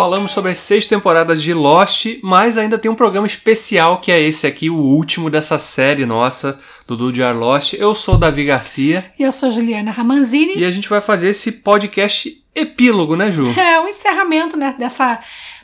falamos sobre as seis temporadas de Lost, mas ainda tem um programa especial que é esse aqui, o último dessa série nossa do Dudiar Lost. Eu sou Davi Garcia. E eu sou Juliana Ramanzini. E a gente vai fazer esse podcast epílogo, né, Ju? É, o um encerramento né, dessa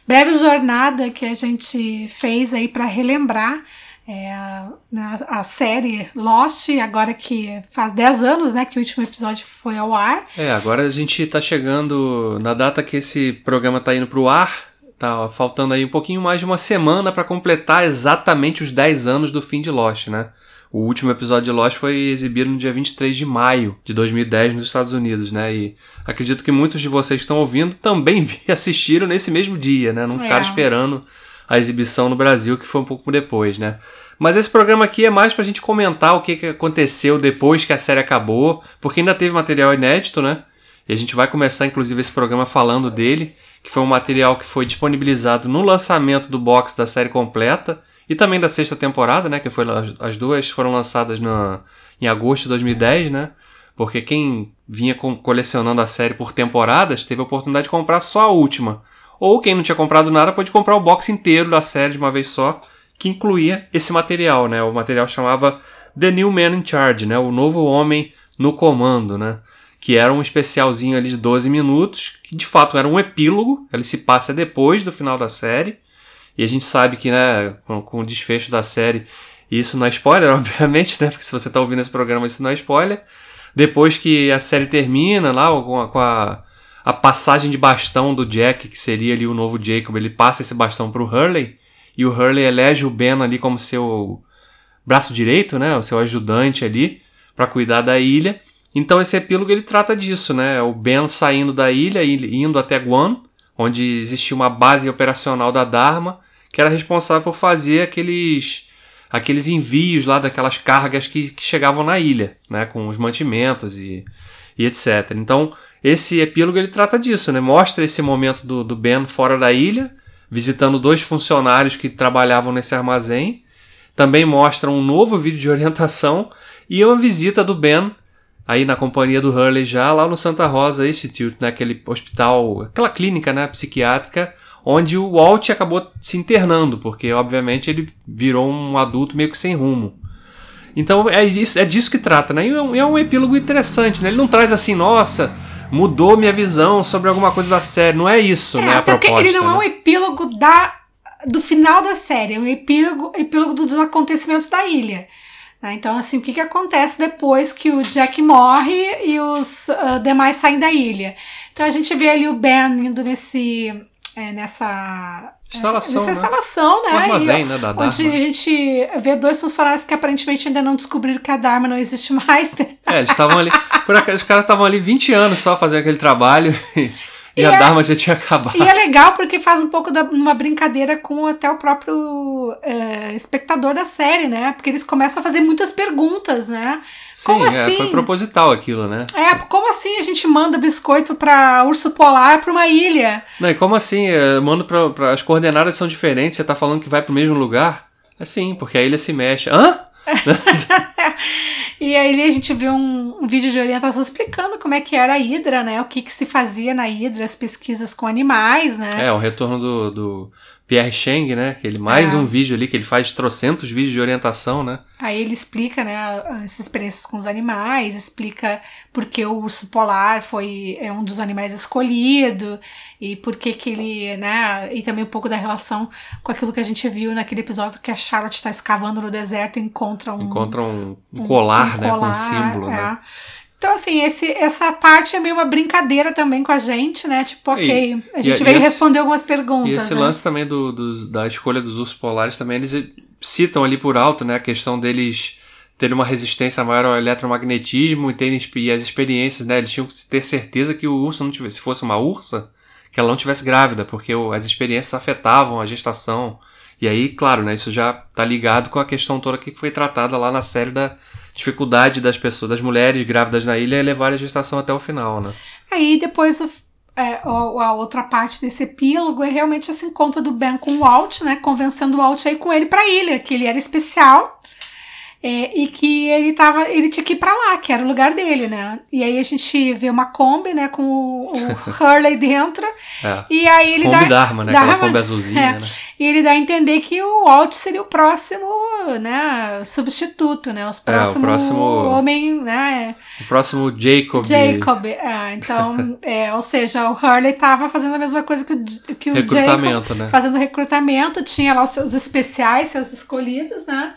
breve jornada que a gente fez aí para relembrar é, a, né, a, série Lost, agora que faz 10 anos né, que o último episódio foi ao ar. É, agora a gente tá chegando na data que esse programa tá indo pro ar. Tá faltando aí um pouquinho mais de uma semana para completar exatamente os 10 anos do fim de Lost, né? O último episódio de Lost foi exibido no dia 23 de maio de 2010 nos Estados Unidos, né? E acredito que muitos de vocês que estão ouvindo também assistiram nesse mesmo dia, né? Não ficaram é. esperando a exibição no Brasil, que foi um pouco depois, né? Mas esse programa aqui é mais pra gente comentar o que, que aconteceu depois que a série acabou, porque ainda teve material inédito, né? E a gente vai começar, inclusive, esse programa falando dele, que foi um material que foi disponibilizado no lançamento do box da série completa e também da sexta temporada, né? Que foi as duas foram lançadas na, em agosto de 2010, né? Porque quem vinha colecionando a série por temporadas teve a oportunidade de comprar só a última. Ou quem não tinha comprado nada pode comprar o box inteiro da série de uma vez só, que incluía esse material, né? O material chamava The New Man in Charge, né? O novo homem no comando, né? Que era um especialzinho ali de 12 minutos, que de fato era um epílogo, ele se passa depois do final da série. E a gente sabe que, né, com, com o desfecho da série, isso não é spoiler, obviamente, né? Porque se você está ouvindo esse programa, isso não é spoiler. Depois que a série termina lá, com a, com a a passagem de bastão do Jack, que seria ali o novo Jacob, ele passa esse bastão para o Hurley e o Hurley elege o Ben ali como seu braço direito, né, o seu ajudante ali para cuidar da ilha. Então esse epílogo ele trata disso, né? O Ben saindo da ilha e indo até Guam, onde existia uma base operacional da Dharma, que era responsável por fazer aqueles aqueles envios lá daquelas cargas que, que chegavam na ilha, né, com os mantimentos e, e etc. Então esse epílogo ele trata disso, né? Mostra esse momento do, do Ben fora da ilha, visitando dois funcionários que trabalhavam nesse armazém. Também mostra um novo vídeo de orientação e uma visita do Ben aí na companhia do Hurley já lá no Santa Rosa Institute, naquele né? hospital, aquela clínica, né, psiquiátrica, onde o Walt acabou se internando, porque obviamente ele virou um adulto meio que sem rumo. Então é, isso, é disso que trata, né? E é um, é um epílogo interessante, né? Ele não traz assim, nossa, mudou minha visão sobre alguma coisa da série. Não é isso, é, né? A proposta. Ele não né? é um epílogo da, do final da série, é um epílogo, epílogo dos acontecimentos da ilha. Né? Então, assim, o que, que acontece depois que o Jack morre e os uh, demais saem da ilha? Então a gente vê ali o Ben indo nesse. É, nessa Instalação, Nessa né? instalação, né? armazém, né, da Dharma. Onde a gente vê dois funcionários que aparentemente ainda não descobriram que a Dharma não existe mais, né? É, eles estavam ali. Por os caras estavam ali 20 anos só fazendo aquele trabalho. E... E, e a é, Dharma já tinha acabado. E é legal porque faz um pouco da, uma brincadeira com até o próprio é, espectador da série, né? Porque eles começam a fazer muitas perguntas, né? Sim, como é, assim? foi proposital aquilo, né? É, como assim a gente manda biscoito para urso polar para uma ilha? Não, e como assim? É, manda para as coordenadas são diferentes, você tá falando que vai para o mesmo lugar? É sim, porque a ilha se mexe. Hã? e aí a gente vê um, um, vídeo de orientação explicando como é que era a Hidra, né? O que, que se fazia na Hidra, as pesquisas com animais, né? É, o retorno do, do Pierre Cheng, né? Ele mais é. um vídeo ali que ele faz trocentos vídeos de orientação, né? Aí ele explica, né, as experiências com os animais, explica por que o urso polar foi é um dos animais escolhido e por que que ele, né, e também um pouco da relação com aquilo que a gente viu naquele episódio que a Charlotte está escavando no deserto e encontra um encontra um, um colar, um, um né, colar, com um símbolo, é. né? Então, assim, esse, essa parte é meio uma brincadeira também com a gente, né? Tipo, ok, e, a gente e, veio e responder algumas perguntas. E esse né? lance também do, do, da escolha dos ursos polares também, eles citam ali por alto, né? A questão deles terem uma resistência maior ao eletromagnetismo e, terem, e as experiências, né? Eles tinham que ter certeza que o urso não tivesse, se fosse uma ursa, que ela não tivesse grávida, porque o, as experiências afetavam a gestação. E aí, claro, né? Isso já tá ligado com a questão toda que foi tratada lá na série da dificuldade das pessoas, das mulheres grávidas na ilha é levar a gestação até o final, né? Aí depois o, é, a outra parte desse epílogo é realmente esse encontro do Ben com o Walt, né? Convencendo o Walt aí com ele pra ilha, que ele era especial. É, e que ele tava, ele tinha que ir pra lá, que era o lugar dele, né? E aí a gente vê uma Kombi, né, com o, o Hurley dentro. É. E aí ele Kombi dá. Dharma, né? Dharma, Aquela Kombi azulzinha, é. né? E ele dá a entender que o Walt seria o próximo, né, substituto, né? Os próximo, próximo- homem, né? O próximo Jacob. Jacob. É, então, é, ou seja, o Hurley tava fazendo a mesma coisa que o, que o Jacob Recrutamento, né? fazendo recrutamento, tinha lá os seus especiais, seus escolhidos, né?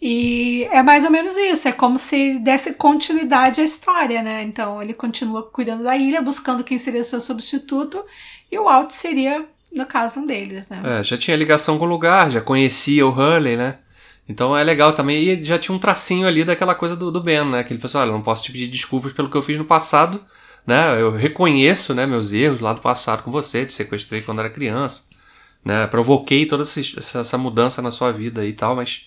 E é mais ou menos isso, é como se desse continuidade à história, né? Então ele continua cuidando da ilha, buscando quem seria seu substituto, e o Walt seria, no caso, um deles, né? É, já tinha ligação com o lugar, já conhecia o Hurley, né? Então é legal também. E já tinha um tracinho ali daquela coisa do, do Ben, né? Que ele falou assim: olha, não posso te pedir desculpas pelo que eu fiz no passado, né? Eu reconheço né, meus erros lá do passado com você, te sequestrei quando era criança, né? Provoquei toda essa- essa mudança na sua vida e tal, mas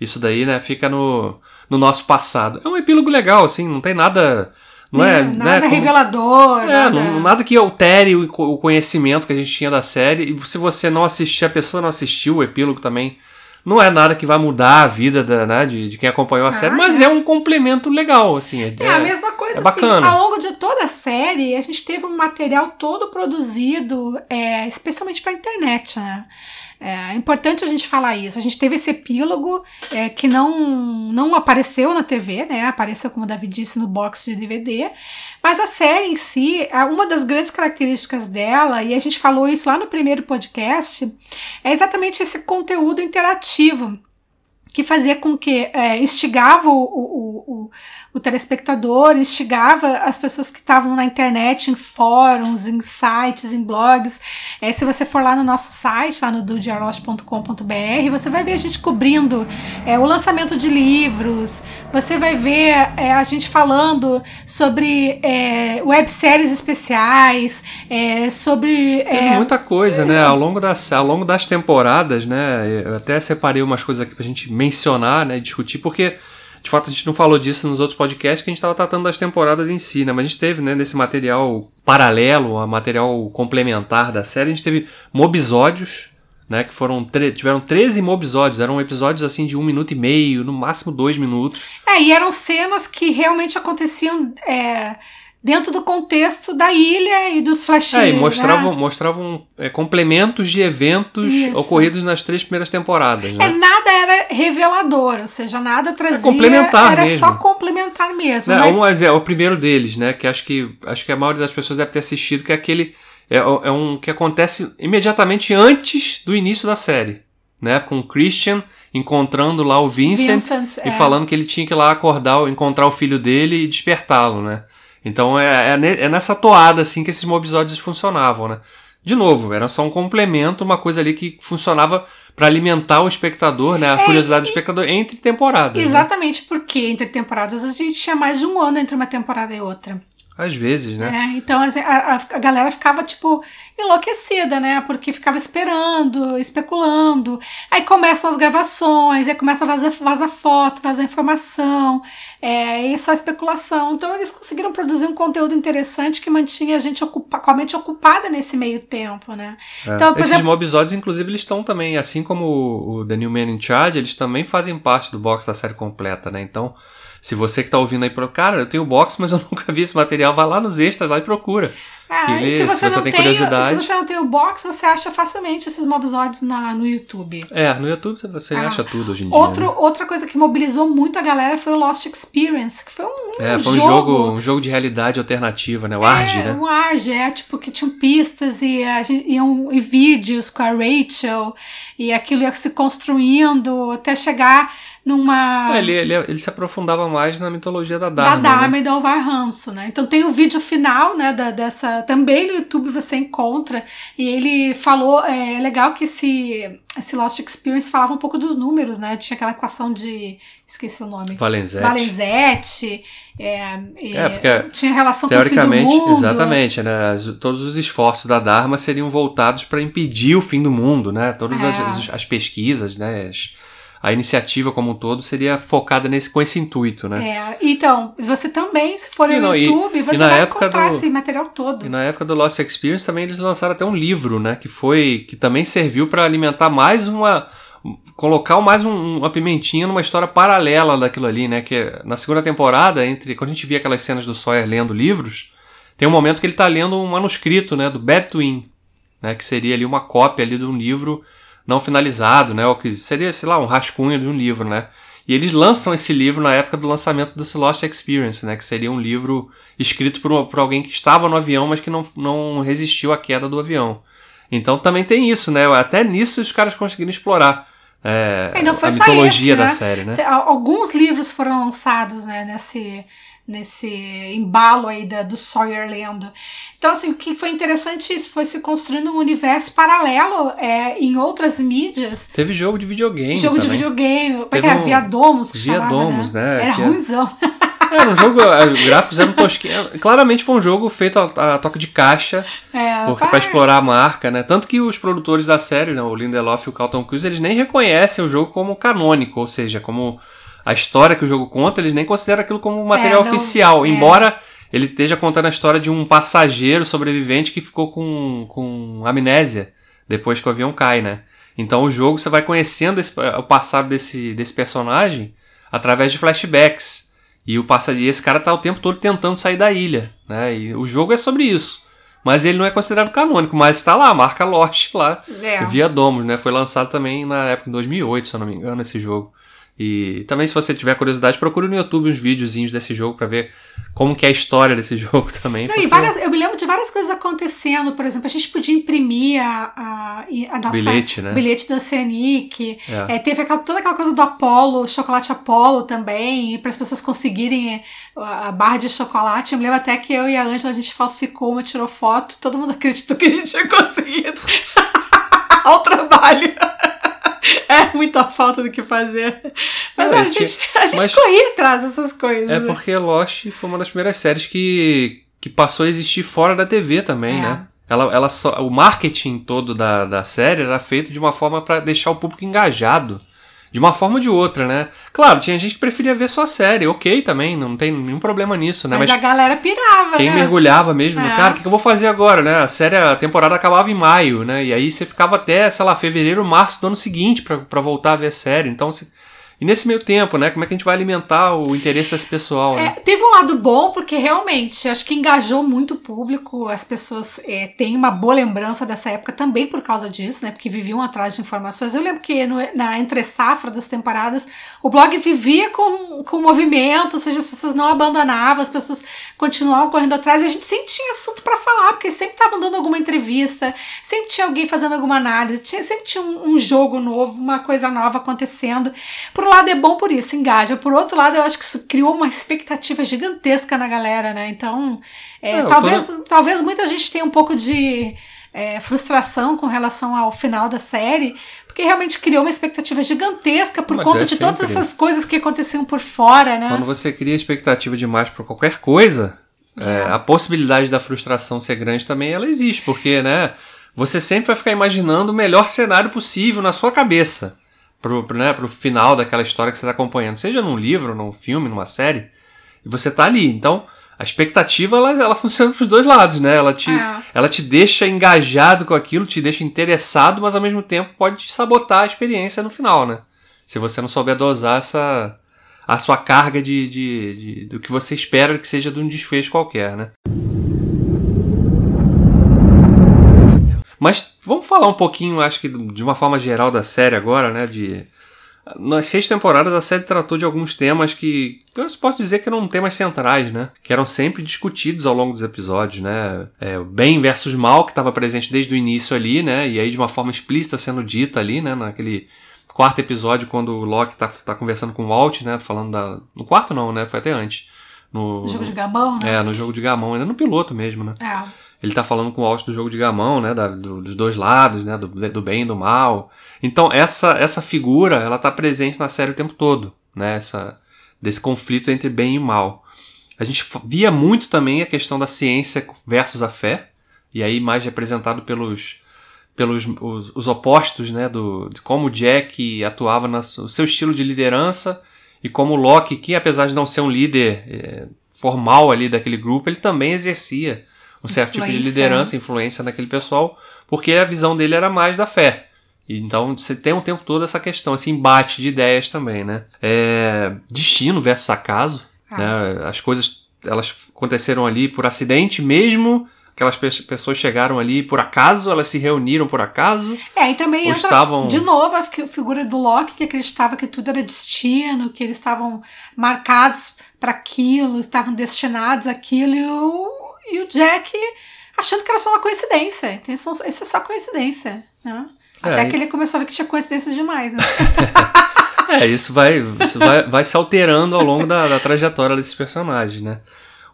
isso daí, né, fica no, no nosso passado. É um epílogo legal, assim, não tem nada. Não é, nada né, como- revelador, é, nada... não- nada que altere o, o conhecimento que a gente tinha da série. E se você não assistir, a pessoa não assistiu o epílogo também, não é nada que vai mudar a vida da, né, de, de quem acompanhou a Ah, série, mas é. é. um complemento legal, assim. É, É a mesma coisa, é assim, bacana. ao longo de toda a série, a gente teve um material todo produzido, é, especialmente para internet, né? É importante a gente falar isso. A gente teve esse epílogo é, que não, não apareceu na TV, né? Apareceu, como o David disse, no box de DVD. Mas a série em si, a- uma das grandes características dela, e a gente falou isso lá no primeiro podcast, é exatamente esse conteúdo interativo que fazia com que é, instigava o, o, o, o telespectador, instigava as pessoas que estavam na internet, em fóruns, em sites, em blogs. É, se você for lá no nosso site, lá no dudiaroche.com.br, você vai ver a gente cobrindo é, o lançamento de livros, você vai ver é, a gente falando sobre é, webséries especiais, é, sobre. Teve é, muita coisa, né? Ao longo, das, ao longo das temporadas, né? Eu até separei umas coisas aqui pra gente mencionar, né? Discutir, porque de fato a gente não falou disso nos outros podcasts, que a gente estava tratando das temporadas em si, né? Mas a gente teve, né, nesse material paralelo, a material complementar da série, a gente teve mobisódios, né? Que foram tiveram 13 mobisódios, eram episódios assim de um minuto e meio, no máximo dois minutos. É, e eram cenas que realmente aconteciam é, dentro do contexto da ilha e dos flashes. É, e mostravam, né? mostravam é, complementos de eventos Isso. ocorridos nas três primeiras temporadas, né? É, nada era revelador, ou seja, nada trazia. complementar era mesmo. só complementar mesmo. Né, mas é o primeiro deles, né? Que acho que acho que a maioria das pessoas deve ter assistido, que é aquele é, é um que acontece imediatamente antes do início da série, né? Com o Christian encontrando lá o Vincent, Vincent, e é. falando que ele tinha que ir lá acordar, encontrar o filho dele e despertá-lo, né? Então é, é, é nessa toada assim que esses mobisódios funcionavam, né? De novo, era só um complemento, uma coisa ali que funcionava para alimentar o espectador, né? A curiosidade do espectador entre temporadas. né? Exatamente porque entre temporadas a gente tinha mais de um ano entre uma temporada e outra. Às vezes, né? É, então a, a- galera ficava, tipo, enlouquecida, né? Porque ficava esperando, especulando. Aí começam as gravações, aí começa a vazar, vazar foto, vazar informação, é, e só especulação. Então eles conseguiram produzir um conteúdo interessante que mantinha a gente ocupa, com a mente ocupada nesse meio tempo, né? É. Então, Esses exemplo, mobisódios, inclusive, eles estão também, assim como o, o The New Man in Charge, eles também fazem parte do box da série completa, né? Então, se você que tá ouvindo aí, pro cara, eu tenho o box, mas eu nunca vi esse material, vai lá nos extras lá e procura. é, e se se você, você não tem tem, curiosidade- se você não tem o box, você acha facilmente esses mobisódios na, no YouTube. É, no YouTube você Ah. acha tudo hoje em dia. Outro, né? outra coisa que mobilizou muito a galera foi o Lost Experience, que foi um, É, foi um jogo, jogo, um jogo de realidade alternativa, né? O ARG, é, né? Um ARG, é, tipo, que tinham pistas e, a gente, e, um, e vídeos com a Rachel, e aquilo ia se construindo até chegar numa. É, ele, ele, ele se aprofundava mais na mitologia da da Dharma. né? Dharma e do Alvar Hanso, né? Então tem o vídeo final, né, da, dessa, também no YouTube você encontra, e ele falou, é, é legal que esse, esse Lost Experience falava um pouco dos números, né, tinha aquela equação de, esqueci o nome, Valenzetti. Valenzetti, é, É, porque tinha relação com o fim do Teoricamente, mundo. exatamente, né? Todos os esforços da Dharma seriam voltados para impedir o fim do mundo, né? Todas as, É. as- as pesquisas, né? As- a iniciativa como um todo seria focada nesse, com esse intuito, né? É, então, você também, se for E no não, e- YouTube, você e vai encontrar do- esse material todo. E na época do Lost Experience também eles lançaram até um livro, né? Que foi que também serviu para alimentar mais uma colocar mais um, uma pimentinha numa história paralela daquilo ali, né? Que na segunda temporada, entre quando a gente via aquelas cenas do Sawyer lendo livros, tem um momento que ele está lendo um manuscrito, né, do Bad Twin, né, que seria ali uma cópia ali de um livro não finalizado, né, ou que seria, sei lá, um rascunho de um livro, né? E eles lançam esse livro na época do lançamento do Lost Experience, né, que seria um livro escrito por, por alguém que estava no avião, mas que não, não resistiu à queda do avião. Então também tem isso, né? Até nisso os caras conseguiram explorar é, a mitologia esse, né? da série, né? Alguns livros foram lançados, né, nesse, nesse embalo aí da, do Sawyer lendo. Então, assim, o que foi interessante isso foi se construindo um universo paralelo é, em outras mídias. Teve jogo de videogame. Jogo também. de videogame. Como é que era? Um... Via Domos que Via chamava, né? né? Era que ruimzão. Era um jogo, os gráficos eram tosquinhos. Claramente foi um jogo feito a, a toque de caixa É, para explorar a marca, né? Tanto que os produtores da série, né, o Lindelof e o Carlton Cuse, eles nem reconhecem o jogo como canônico, ou seja, como a história que o jogo conta, eles nem consideram aquilo como material É, não- oficial, é. embora ele esteja contando a história de um passageiro sobrevivente que ficou com, com amnésia depois que o avião cai, né? Então o jogo você vai conhecendo esse- o passado desse, desse personagem através de flashbacks. E o passa- e esse cara tá o tempo todo tentando sair da ilha, né? E o jogo é sobre isso. Mas ele não é considerado canônico, mas está lá, a marca Lost lá, É. via Domus, né? Foi lançado também na época de 2008, se eu não me engano, esse jogo. E também se você tiver curiosidade, procure no YouTube uns videozinhos desse jogo pra ver como que é a história desse jogo também. Não, porque- várias, eu me lembro de várias coisas acontecendo. Por exemplo, a gente podia imprimir a, a, a nossa Bilhete, né? bilhete do Oceanic. É. É, teve aquela, toda aquela coisa do Apollo, chocolate Apollo também, para as pessoas conseguirem é, a a barra de chocolate. Eu me lembro até que eu e a Ângela a gente falsificou uma, tirou foto, todo mundo acreditou que a gente tinha conseguido. Ao trabalho. É muita falta do que fazer. Mas É, a, tinha- gente, a gente mas- corria atrás dessas coisas. É né? porque Lost foi uma das primeiras séries que, que passou a existir fora da TV também, É. né? Ela, ela só, o marketing todo da, da série era feito de uma forma pra deixar o público engajado. De uma forma ou de outra, né? Claro, tinha gente que preferia ver só a série, ok também, não tem nenhum problema nisso, né? Mas, Mas, a galera pirava, quem né? mergulhava mesmo, É. cara, o que, eu vou fazer agora, né? A série, a temporada acabava em maio, né? E aí você ficava até, sei lá, fevereiro, março do ano seguinte pra, pra voltar a ver a série. Então, se- e nesse meio tempo, né? Como é que a gente vai alimentar o interesse desse pessoal, É, né? teve um lado bom, porque realmente acho que engajou muito o público. As pessoas é, têm uma boa lembrança dessa época também por causa disso, né? Porque viviam atrás de informações. Eu lembro que no- na entre safra das temporadas, o blog vivia com, com movimento, ou seja, as pessoas não abandonavam, as pessoas continuavam correndo atrás e a gente sempre tinha assunto para falar, porque sempre estavam dando alguma entrevista, sempre tinha alguém fazendo alguma análise, tinha- sempre tinha um, um jogo novo, uma coisa nova acontecendo. Por um lado é bom por isso, engaja. Por outro lado, eu acho que isso criou uma expectativa gigantesca na galera, né? Então, é, É, eu tô talvez, talvez muita gente tenha um pouco de é, frustração com relação ao final da série, porque realmente criou uma expectativa gigantesca por Mas conta é de todas sempre. essas coisas que aconteciam por fora, né? Quando você cria expectativa demais por qualquer coisa, é, a possibilidade da frustração ser grande também ela existe, porque, né, você sempre vai ficar imaginando o melhor cenário possível na sua cabeça pro, pro, né, pro final daquela história que você está acompanhando, seja num livro, num filme, numa série, e você tá ali. Então, a expectativa ela, ela funciona pros dois lados, né? Ela te, É. ela te deixa engajado com aquilo, te deixa interessado, mas ao mesmo tempo pode te sabotar a experiência no final, né? Se você não souber dosar essa a sua carga de, de, de- do que você espera que seja de um desfecho qualquer, né? Mas vamos falar um pouquinho, acho que de uma forma geral da série agora, né? De nas seis temporadas a série tratou de alguns temas que eu posso dizer que eram temas centrais, né? Que eram sempre discutidos ao longo dos episódios, né? É, o bem versus mal que estava presente desde o início ali, né? E aí de uma forma explícita sendo dita ali, né? Naquele quarto episódio quando o Loki tá, tá conversando com o Walt, né? Falando da no quarto não, né? Foi até antes. No, O jogo de gabão, né? é, no jogo de gamão, ainda no piloto mesmo, né? É. Ele tá falando com o Walt do jogo de gamão, né? da- do- dos dois lados, né? Do, do bem e do mal. Então, essa, essa figura, ela tá presente na série o tempo todo, né? Essa, desse conflito entre bem e mal. A gente via muito também a questão da ciência versus a fé, e aí mais representado pelos, pelos os, os opostos, né? Do, de como Jack atuava no seu estilo de liderança e como Loki, que apesar de não ser um líder eh, formal ali daquele grupo, ele também exercia um certo tipo de Influência, liderança, influência naquele pessoal, porque a visão dele era mais da fé. Então você tem o tempo todo essa questão, esse embate de ideias também, né? É, destino versus acaso, Ah. né? As coisas elas aconteceram ali por acidente mesmo. Aquelas pe- pessoas chegaram ali por acaso, elas se reuniram por acaso. É, e também entra estavam- de novo a fi- figura do Loki, que acreditava que tudo era destino, que eles estavam marcados para aquilo, estavam destinados àquilo, e o, e o Jack achando que era só uma coincidência. Então, isso, é só coincidência. Né? É, Até que ele começou a ver que tinha coincidências demais. Né? É, isso vai, isso vai, vai se alterando ao longo da, da trajetória desses personagens, né?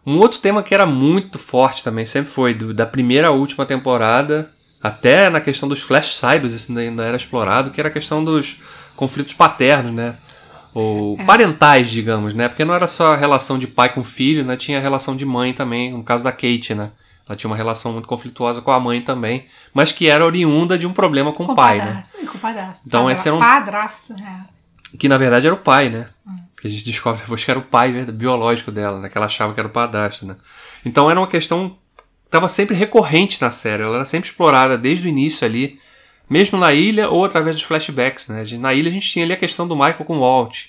Um outro tema que era muito forte também, sempre foi, do- da primeira à última temporada, até na questão dos flash sides, isso ainda- ainda era explorado, que era a questão dos conflitos paternos, né? Ou parentais, digamos, né? Porque não era só a relação de pai com filho, né? Tinha a relação de mãe também, no caso da Kate, né? Ela tinha uma relação muito conflituosa com a mãe também, mas que era oriunda de um problema com, o pai, né? padrasto, e Com o padrasto. Então, esse era um- Padrasto, é. Que na verdade era o pai, né? Que a gente descobre depois que era o pai né, biológico dela, né? Que ela achava que era o padrasto, né? Então era uma questão que estava sempre recorrente na série. Ela era sempre explorada desde o início ali, mesmo na ilha ou através dos flashbacks, né? Na ilha a gente tinha ali a questão do Michael com o Walt,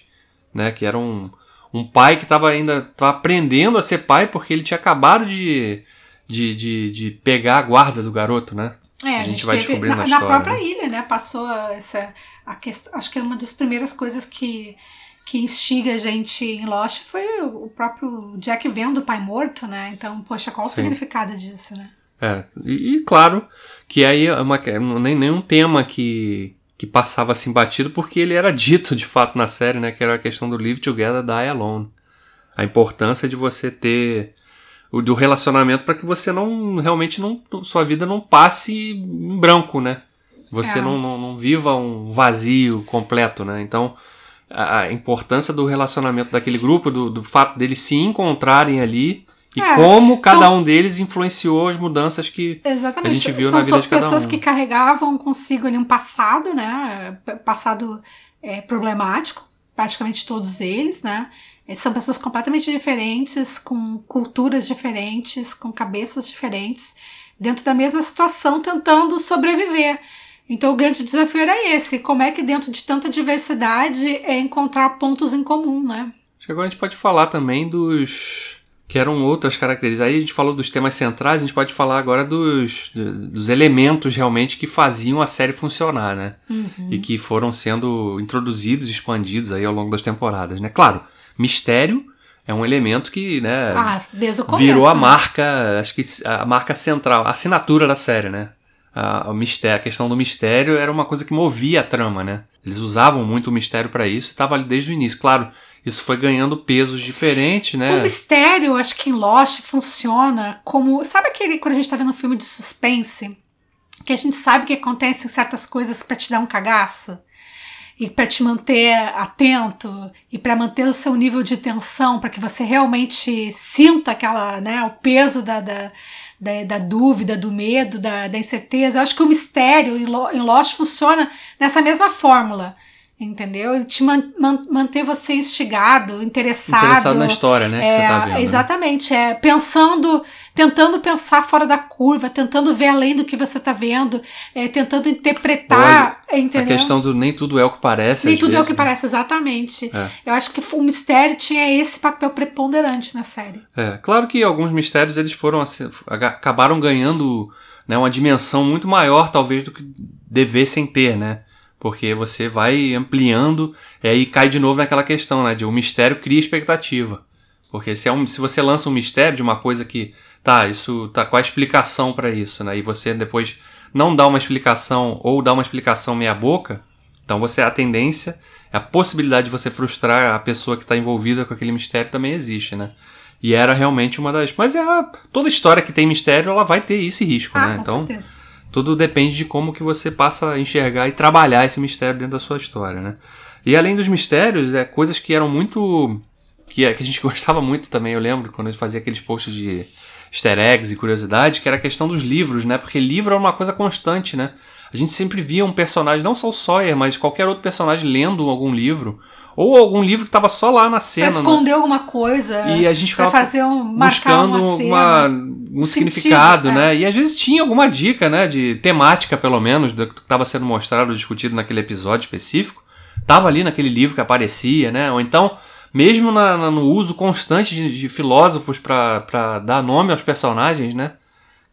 né? Que era um, um pai que estava ainda tava aprendendo a ser pai porque ele tinha acabado de, de, de, de pegar a guarda do garoto, né? É, A a gente gente vai teve, descobrindo na, na na história, própria né? ilha, né? Passou essa. A questão, acho que é uma das primeiras coisas que, que instiga a gente em Lost foi o o próprio Jack vendo o pai morto, né? Então, poxa, qual o Sim. significado disso, né? É, e, e claro que aí é uma, é nem, nenhum tema que, que passava assim batido, porque ele era dito de fato na série, né? Que era a questão do Live Together, Die Alone. A importância de você ter o do relacionamento para que você não realmente não sua vida não passe em branco, né? Você É. não, não, não viva um vazio completo, né? Então a, a importância do relacionamento daquele grupo, do, do fato deles se encontrarem ali e É, como cada são- um deles influenciou as mudanças que Exatamente. a gente viu São na vida de cada pessoas um. que carregavam consigo ali um passado, né? Passado é, problemático, praticamente todos eles, né? Eh, São pessoas completamente diferentes, com culturas diferentes, com cabeças diferentes, dentro da mesma situação, tentando sobreviver. Então o grande desafio era esse: como é que dentro de tanta diversidade é encontrar pontos em comum, né? Acho que agora a gente pode falar também dos. Que eram outras características. Aí a gente falou dos temas centrais, a gente pode falar agora dos, dos elementos realmente que faziam a série funcionar, né? E que foram sendo introduzidos, expandidos aí ao longo das temporadas, né? Claro, mistério é um elemento que, né, Ah, começo. virou a né? marca, acho que a marca central, a assinatura da série, né? A, o mistério, a questão do mistério era uma coisa que movia a trama, né? Eles usavam muito o mistério pra isso, estava ali desde o início. Claro, isso foi ganhando pesos diferentes, O né? mistério, eu acho que em Lost funciona como. Sabe aquele quando a gente tá vendo um filme de suspense? Que a gente sabe que acontecem certas coisas pra te dar um cagaço? E pra te manter atento e pra manter o seu nível de tensão, pra que você realmente sinta aquela, né, o peso da, da, da, da dúvida, do medo, da, da incerteza. Eu acho que o mistério em Lo- em Lost funciona nessa mesma fórmula. Entendeu? Ele te man, man- manter você instigado, interessado. Interessado na história, né? Que você tá vendo. né? Exatamente, é pensando, tentando pensar fora da curva, tentando ver além do que você tá vendo, é, tentando interpretar, A entendeu? questão do nem tudo é o que parece. Nem tudo é o vezes, que né? parece, exatamente. É. Eu acho que o mistério tinha esse papel preponderante na série. É, claro que alguns mistérios eles foram assim, acabaram ganhando né, uma dimensão muito maior talvez do que devessem ter, né? Porque você vai ampliando e aí cai de novo naquela questão, né? De o mistério cria expectativa. Porque se, é um, se você lança um mistério de uma coisa que tá, isso tá qual a explicação para isso, né? E você depois não dá uma explicação ou dá uma explicação meia boca, então você a tendência, a possibilidade de você frustrar a pessoa que está envolvida com aquele mistério também existe, né? E era realmente uma das. Mas é a- toda história que tem mistério, ela vai ter esse risco, Ah, né? com Então, certeza. Tudo depende de como que você passa a enxergar e trabalhar esse mistério dentro da sua história, né? E além dos mistérios, é coisas que eram muito que, é- a gente gostava muito também, eu lembro quando a gente fazia aqueles posts de easter eggs e curiosidade, que era a questão dos livros, né? Porque livro é uma coisa constante, né? A gente sempre via um personagem, não só o Sawyer, mas qualquer outro personagem lendo algum livro. Ou algum livro que estava só lá na cena. Pra esconder né? alguma coisa. E a gente ficava fazer um, buscando uma, um Sentido, significado, né? né? E às vezes tinha alguma dica, né? De temática, pelo menos, do que estava sendo mostrado, discutido naquele episódio específico. Tava ali naquele livro que aparecia, né? Ou então, mesmo na, na, no uso constante de, de filósofos para dar nome aos personagens, né?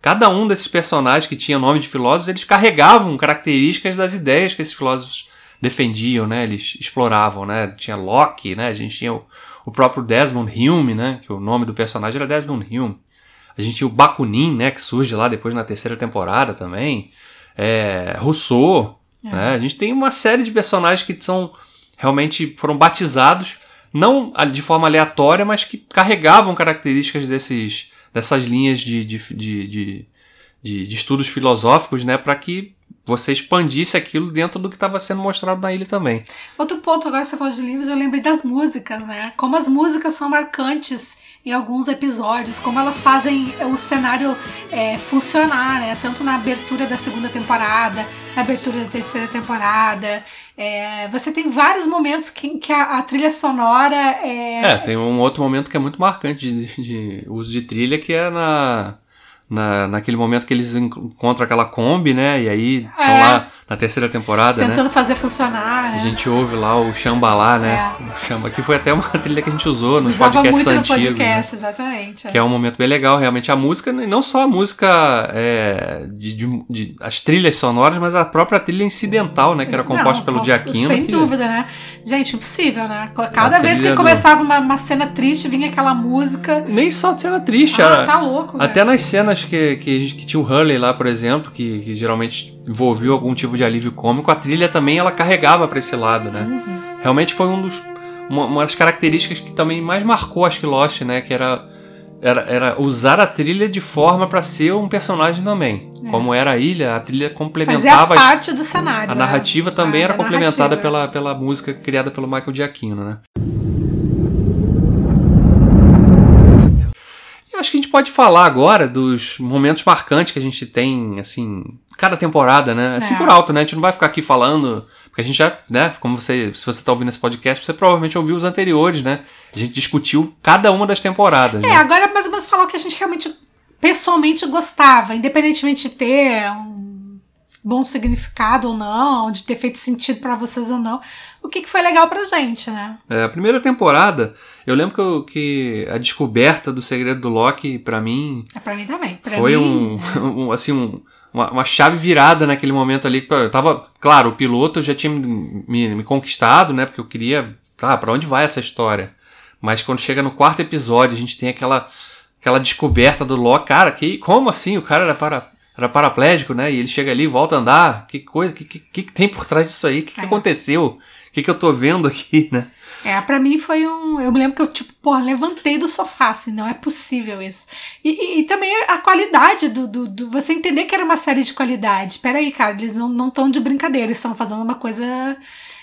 Cada um desses personagens que tinha nome de filósofos, eles carregavam características das ideias que esses filósofos defendiam, né? Eles exploravam, né? Tinha Locke, né? A gente tinha o, o próprio Desmond Hume, né? Que o nome do personagem era Desmond Hume. A gente tinha o Bakunin, né? Que surge lá depois na terceira temporada também. É, Rousseau, é. né? A gente tem uma série de personagens que são realmente foram batizados não de forma aleatória, mas que carregavam características desses dessas linhas de, de, de, de, de estudos filosóficos, né? Para que você expandisse aquilo dentro do que estava sendo mostrado na ilha também. Outro ponto, agora que você falou de livros, eu lembrei das músicas, né? Como as músicas são marcantes em alguns episódios, como elas fazem o cenário é, funcionar, né? Tanto na abertura da segunda temporada, na abertura da terceira temporada. É, você tem vários momentos que, que a, a, trilha sonora é. É, tem um outro momento que é muito marcante de, de uso de trilha, que é na na, naquele momento que eles encontram aquela Kombi, né? E aí estão é. lá na terceira temporada, Tentando né? Tentando fazer funcionar, né? A gente ouve lá o Xambalá, né? É. O Xamba, que foi até uma trilha que a gente usou no Usava podcast muito antigo. No podcast, né? exatamente. É. Que é um momento bem legal, realmente. A música, não só a música é, de, de, de, as trilhas sonoras, mas a própria trilha incidental, né? Que era composta não, pelo Giacchino. Sem que... dúvida, né? Gente, impossível, né? Cada vez que começava do... uma, uma, cena triste, vinha aquela música. Nem só cena triste. Ah, era... tá louco. Até nas cenas que, que, que tinha o Hurley lá, por exemplo, que, que geralmente envolveu algum tipo de alívio cômico, a trilha também ela carregava para esse lado, né? Uhum. Realmente foi um dos uma, uma, das características que também mais marcou acho que Lost, né, que era era, era usar a trilha de forma para ser um personagem também. É. Como era a ilha, a trilha complementava Fazia parte do cenário. A narrativa né? também era complementada pela, pela música criada pelo Michael Giacchino, né? Acho que a gente pode falar agora dos momentos marcantes que a gente tem, assim, cada temporada, né? Assim é. por alto, né? A gente não vai ficar aqui falando porque a gente já, né, como você, se você está ouvindo esse podcast, você provavelmente ouviu os anteriores, né? A gente discutiu cada uma das temporadas. É, né? agora mais ou menos falar o que a gente realmente pessoalmente gostava, independentemente de ter um bom significado ou não, de ter feito sentido para vocês ou não, o que, que foi legal pra gente, né? É, a primeira temporada, eu lembro que, eu, que a descoberta do segredo do Loki, para mim. É, pra mim também. Pra foi mim... um, um, assim, um uma, uma chave virada naquele momento ali. Eu tava, claro, o piloto já tinha me, me, me conquistado, né? Porque eu queria, tá, para onde vai essa história? Mas quando chega no quarto episódio, a gente tem aquela aquela descoberta do Loki, cara, que como assim? O cara era para era paraplégico, né? E ele chega ali e volta a andar. Que coisa, que, que, que tem por trás disso aí? O que, que é. aconteceu? O que, que eu tô vendo aqui, né? É, pra mim foi um. Eu me lembro que eu, tipo, porra, levantei do sofá, assim, não é possível isso. E, e, e também a qualidade do, do, do, Você entender que era uma série de qualidade. Peraí, cara, eles não estão de brincadeira, eles estão fazendo uma coisa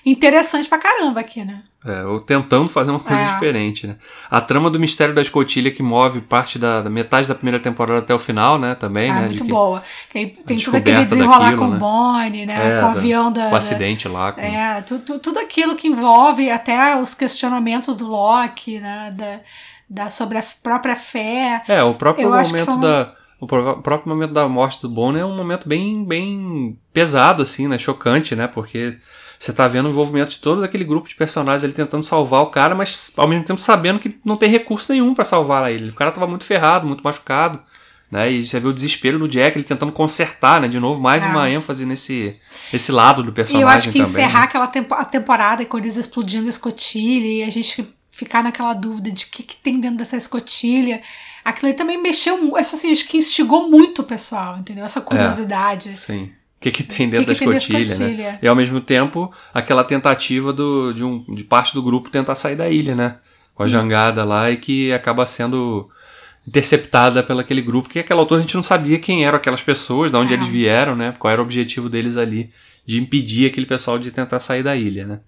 interessante pra caramba aqui, né? É, ou tentando fazer uma coisa é. diferente, né? A trama do mistério da escotilha que move parte da, da, metade da primeira temporada até o final, né? Também, ah, né? muito boa. Que tem tudo aquele desenrolar daquilo, com o né? Bonnie, né? É, com o avião da. O acidente lá. Com... É, tudo, tudo aquilo que envolve até os questionamentos do Loki, né? Da, da, sobre a própria fé. É, o próprio momento um... da. O próprio momento da morte do Bonnie é um momento bem, bem pesado, assim, né? Chocante, né? Porque você tá vendo o envolvimento de todo aquele grupo de personagens ele tentando salvar o cara, mas ao mesmo tempo sabendo que não tem recurso nenhum para salvar ele. O cara tava muito ferrado, muito machucado. Né? E você vê o desespero do Jack, ele tentando consertar, né? De novo, mais é. uma ênfase nesse esse lado do personagem. E eu acho que também, encerrar né? aquela tempo, a temporada com eles explodindo a escotilha e a gente ficar naquela dúvida de o que, que tem dentro dessa escotilha. Aquilo aí também mexeu, assim, acho que instigou muito o pessoal, entendeu? Essa curiosidade. É, sim que, que tem dentro que que da, escotilha, né? E ao mesmo tempo, aquela tentativa do, de, um, de parte do grupo tentar sair da ilha, né? Com a hum. jangada lá e que acaba sendo interceptada pelo aquele grupo, que aquela altura a gente não sabia quem eram aquelas pessoas, de onde é. eles vieram, né? Qual era o objetivo deles ali, de impedir aquele pessoal de tentar sair da ilha, né?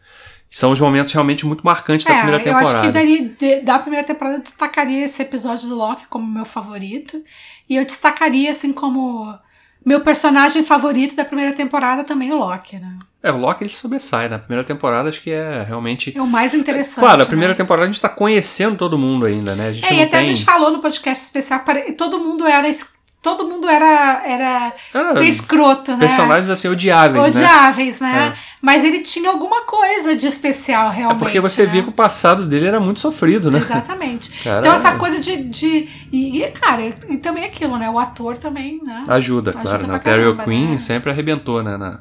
São os momentos realmente muito marcantes da é, primeira temporada. Eu acho que daria, da primeira temporada eu destacaria esse episódio do Loki como meu favorito. E eu destacaria, assim, como Meu personagem favorito da primeira temporada também é o Loki, né? É, o Loki ele sobressai. Na primeira temporada acho que é realmente. É o mais interessante. Claro, a primeira né? temporada a gente tá conhecendo todo mundo ainda, né? A gente É, e até a tem... gente falou no podcast especial, todo mundo era. Todo mundo era, era escroto, né? personagens assim odiáveis, né? Odiáveis, né? É. Mas ele tinha alguma coisa de especial, É realmente. porque você né? via que o passado dele era muito sofrido, né? Exatamente. Então, essa é- coisa de. de e, cara, e também aquilo, né? O ator também, né? Ajuda, Ajuda claro. Né? O Terry O'Quinn né? sempre arrebentou, né? Na,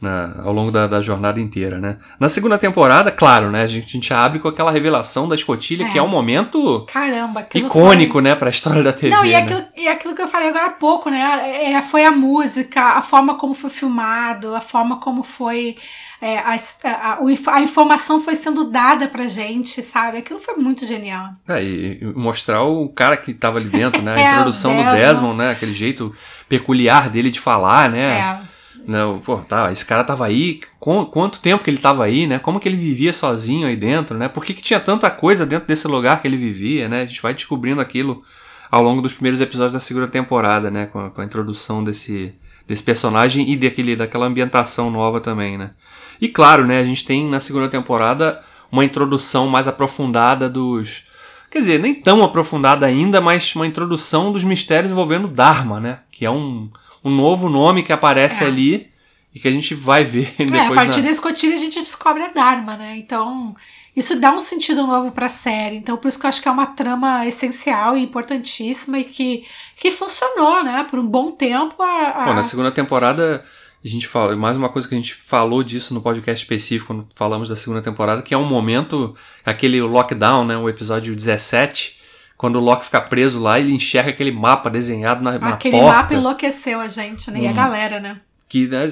na- ao longo da, da jornada inteira, né? Na segunda temporada, claro, né? A gente, a gente abre com aquela revelação da escotilha, É. que é um momento Caramba, icônico, né? Pra história da TV, Não, e né? aquilo, e aquilo que eu falei agora há pouco, né? É, foi a música, a forma como foi filmado, a forma como foi. é, a, a, a informação foi sendo dada pra gente, sabe? Aquilo foi muito genial. É, e, e mostrar o cara que tava ali dentro, né? A É, introdução do Desmond. Desmond, né? Aquele jeito peculiar dele de falar, né? É. Não, pô, tá, esse cara tava aí, com, quanto tempo que ele tava aí, né? Como que ele vivia sozinho aí dentro, né? Por que, que tinha tanta coisa dentro desse lugar que ele vivia, né? A gente vai descobrindo aquilo ao longo dos primeiros episódios da segunda temporada, né? Com a, com a introdução desse, desse personagem e daquele, daquela ambientação nova também, né? E claro, né? A gente tem na segunda temporada uma introdução mais aprofundada dos. Quer dizer, nem tão aprofundada ainda, mas uma introdução dos mistérios envolvendo Dharma, né? Que é um, um novo nome que aparece É. ali e que a gente vai ver É, depois a partir na... da escotilha a gente descobre a Dharma, né? Então, isso dá um sentido novo pra série. Então, por isso que eu acho que é uma trama essencial e importantíssima e que, que funcionou, né? Por um bom tempo. A, a- Bom, na segunda temporada, a gente fala, mais uma coisa que a gente falou disso no podcast específico, quando falamos da segunda temporada, que é um momento, aquele lockdown, né, o episódio 17, quando o Loki fica preso lá, ele enxerga aquele mapa desenhado na, na Aquele porta. mapa enlouqueceu a gente, né? E a Hum. galera, né? que né,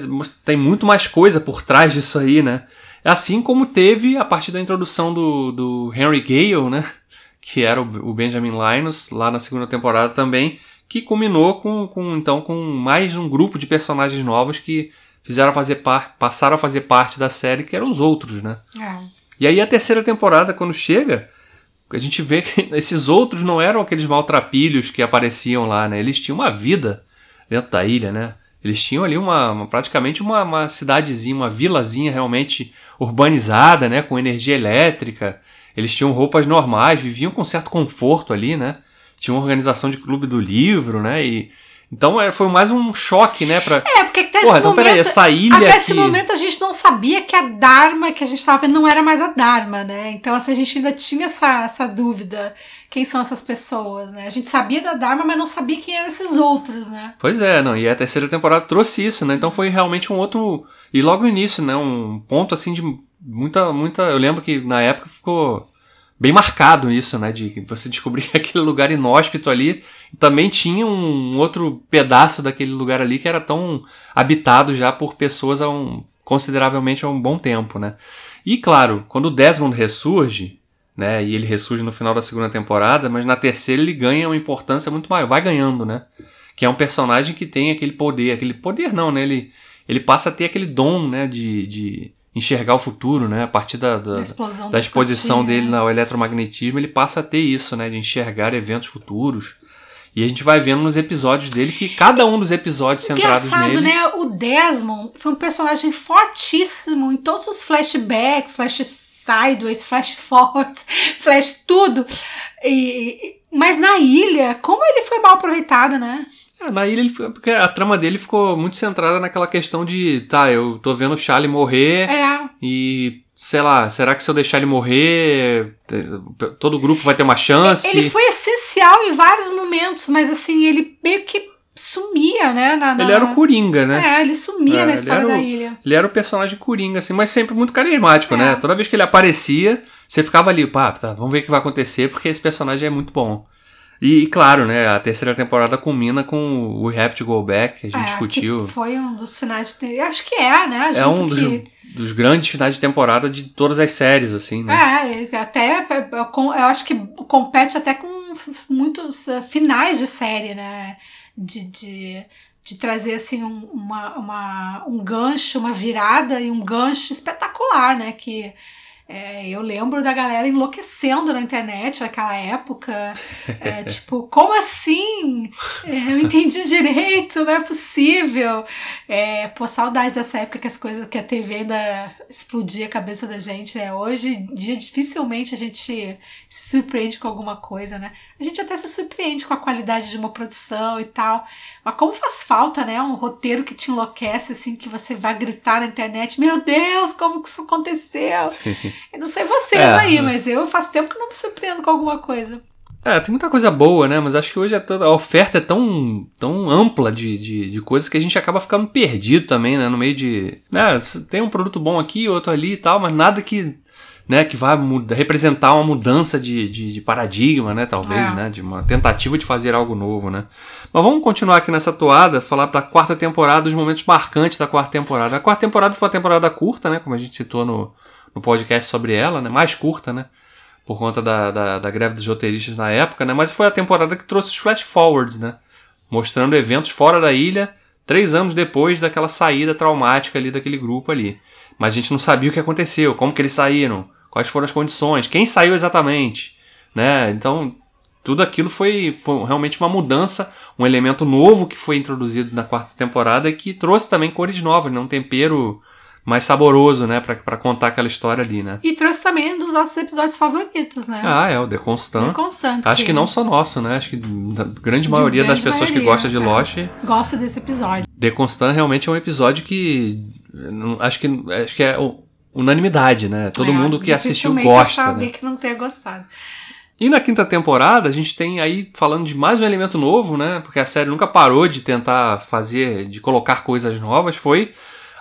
tem muito mais coisa por trás disso aí, né? Assim como teve a partir da introdução do, do Henry Gale, né? Que era o, o Benjamin Linus, lá na segunda temporada também, que culminou com, com então com mais um grupo de personagens novos que fizeram fazer par, passaram a fazer parte da série, que eram os outros, né? É. E aí a terceira temporada, quando chega, a gente vê que esses outros não eram aqueles maltrapilhos que apareciam lá, né? Eles tinham uma vida dentro da ilha, né? Eles tinham ali uma, uma- praticamente uma, uma cidadezinha, uma vilazinha realmente urbanizada, né? Com energia elétrica. Eles tinham roupas normais, viviam com certo conforto ali, né? Tinha uma organização de clube do livro, né? E então é, foi mais um choque, né? Pra, É, porque até Porra, esse então momento. peraí, essa ilha Até aqui. esse momento a gente não sabia que a Dharma que a gente estava vendo não era mais a Dharma, né? Então assim, a gente ainda tinha essa, essa dúvida. Quem são essas pessoas, né? A gente sabia da Dharma, mas não sabia quem eram esses outros, né? Pois é, não, e a terceira temporada trouxe isso, né? Então foi realmente um outro. E logo no início, né? Um ponto assim de muita. muita Eu lembro que na época ficou bem marcado isso, né? De você descobrir aquele lugar inóspito ali. Também tinha um outro pedaço daquele lugar ali que era tão habitado já por pessoas há um. consideravelmente há um bom tempo, né? E claro, quando o Desmond ressurge, né? E ele ressurge no final da segunda temporada, mas na terceira ele ganha uma importância muito maior, vai ganhando, né? Que é um personagem que tem aquele poder, aquele poder não, né? Ele, ele passa a ter aquele dom, né? De, de enxergar o futuro, né? A partir da, da, Da da exposição dele né? no eletromagnetismo, ele passa a ter isso, né? De enxergar eventos futuros. E a gente vai vendo nos episódios dele que cada um dos episódios centrados Engraçado, nele. né? O Desmond foi um personagem fortíssimo em todos os flashbacks, flash sideways, flash forwards, flash tudo. E, mas na ilha, como ele foi mal aproveitado, né? É, na ilha ele foi, porque a trama dele ficou muito centrada naquela questão de, tá, eu tô vendo o Charlie morrer É, e sei lá, será que se eu deixar ele morrer, todo o grupo vai ter uma chance? ele foi essencial em vários momentos, mas assim, ele meio que sumia, né? na- na- Ele era o Coringa, né? É, ele sumia É, na história da o- ilha. Ele era o personagem Coringa, assim, mas sempre muito carismático, É. né? Toda vez que ele aparecia, você ficava ali, pá, tá, vamos ver o que vai acontecer, porque esse personagem é muito bom. E, e, claro, né, a terceira temporada culmina com o We Have to Go Back, que a gente É, discutiu. que foi um dos finais de. Acho que é, né? É um dos, que... dos grandes finais de temporada de todas as séries, assim, né? É, até eu com- eu acho que compete até com muitos eh, finais de série, né? De, de, de trazer assim um, uma, uma- um gancho, uma virada e um gancho espetacular, né? Que É, eu lembro da galera enlouquecendo na internet naquela época. É, tipo, como assim? É, eu entendi direito, não é possível. É, pô, saudade dessa época que as coisas, que a TV ainda explodia a cabeça da gente. Né? Hoje em dia, dificilmente a gente se surpreende com alguma coisa, né? A gente até se surpreende com a qualidade de uma produção e tal. Mas como faz falta, né? Um roteiro que te enlouquece, assim, que você vai gritar na internet: Meu Deus, como que isso aconteceu? eu não sei vocês é, aí, mas eu faz tempo que não me surpreendo com alguma coisa. É, tem muita coisa boa, né? Mas acho que hoje é toda, a oferta é tão, tão ampla de, de, de, coisas que a gente acaba ficando perdido também, né? No meio de. Né, tem um produto bom aqui, outro ali e tal, mas nada que né, que vai representar uma mudança de, de, de paradigma, né, talvez, é. né, de uma tentativa de fazer algo novo, né. Mas vamos continuar aqui nessa toada, falar para a quarta temporada, os momentos marcantes da quarta temporada. A quarta temporada foi uma temporada curta, né, como a gente citou no, no podcast sobre ela, né, mais curta, né, por conta da, da, da greve dos roteiristas na época, né, mas foi a temporada que trouxe os flash forwards, né, mostrando eventos fora da ilha, três anos depois daquela saída traumática ali daquele grupo ali. Mas a gente não sabia o que aconteceu, como que eles saíram, quais foram as condições, quem saiu exatamente, né? Então, tudo aquilo foi, foi, realmente uma mudança, um elemento novo que foi introduzido na quarta temporada e que trouxe também cores novas, né? um tempero mais saboroso, né, para contar aquela história ali, né? E trouxe também um dos nossos episódios favoritos, né? Ah, é, o The Constant. The Constant. Acho que, que não só nosso, né? Acho que a grande maioria grande das pessoas maioria, que gosta de é. Lost gosta desse episódio. The Constant realmente é um episódio que acho que acho que é unanimidade, né? Todo é, mundo que assistiu gosta. Achar alguém né? que não tenha gostado. E na quinta temporada, a gente tem aí falando de mais um elemento novo, né? Porque a série nunca parou de tentar fazer, de colocar coisas novas, foi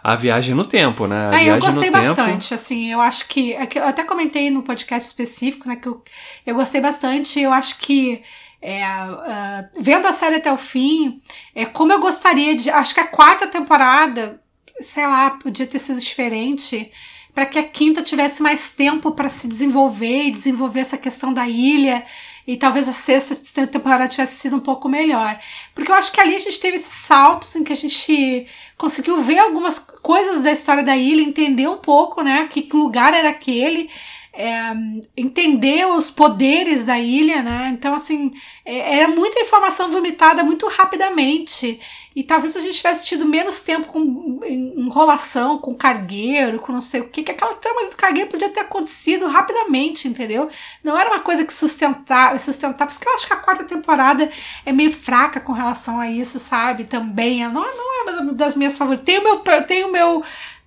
a viagem no tempo, né? A é, eu gostei bastante, tempo... assim, eu acho que, é eu até comentei no podcast específico, né, que eu, eu gostei bastante, eu acho que é, uh, vendo a série até o fim, é como eu gostaria de, acho que a quarta temporada, sei lá, podia ter sido diferente, para que a quinta tivesse mais tempo para se desenvolver e desenvolver essa questão da ilha e talvez a sexta temporada tivesse sido um pouco melhor. Porque eu acho que ali a gente teve esses saltos em que a gente conseguiu ver algumas coisas da história da ilha, entender um pouco, né, que lugar era aquele, é, entender os poderes da ilha, né? Então, assim, é, era muita informação vomitada muito rapidamente. E talvez a gente tivesse tido menos tempo com enrolação, com cargueiro, com não sei o que, que aquela trama do cargueiro podia ter acontecido rapidamente, entendeu? Não era uma coisa que sustentar, sustentar, porque eu acho que a quarta temporada é meio fraca com relação a isso, sabe? Também, não, não é uma das minhas favoritas. Tem o meu, tem o meu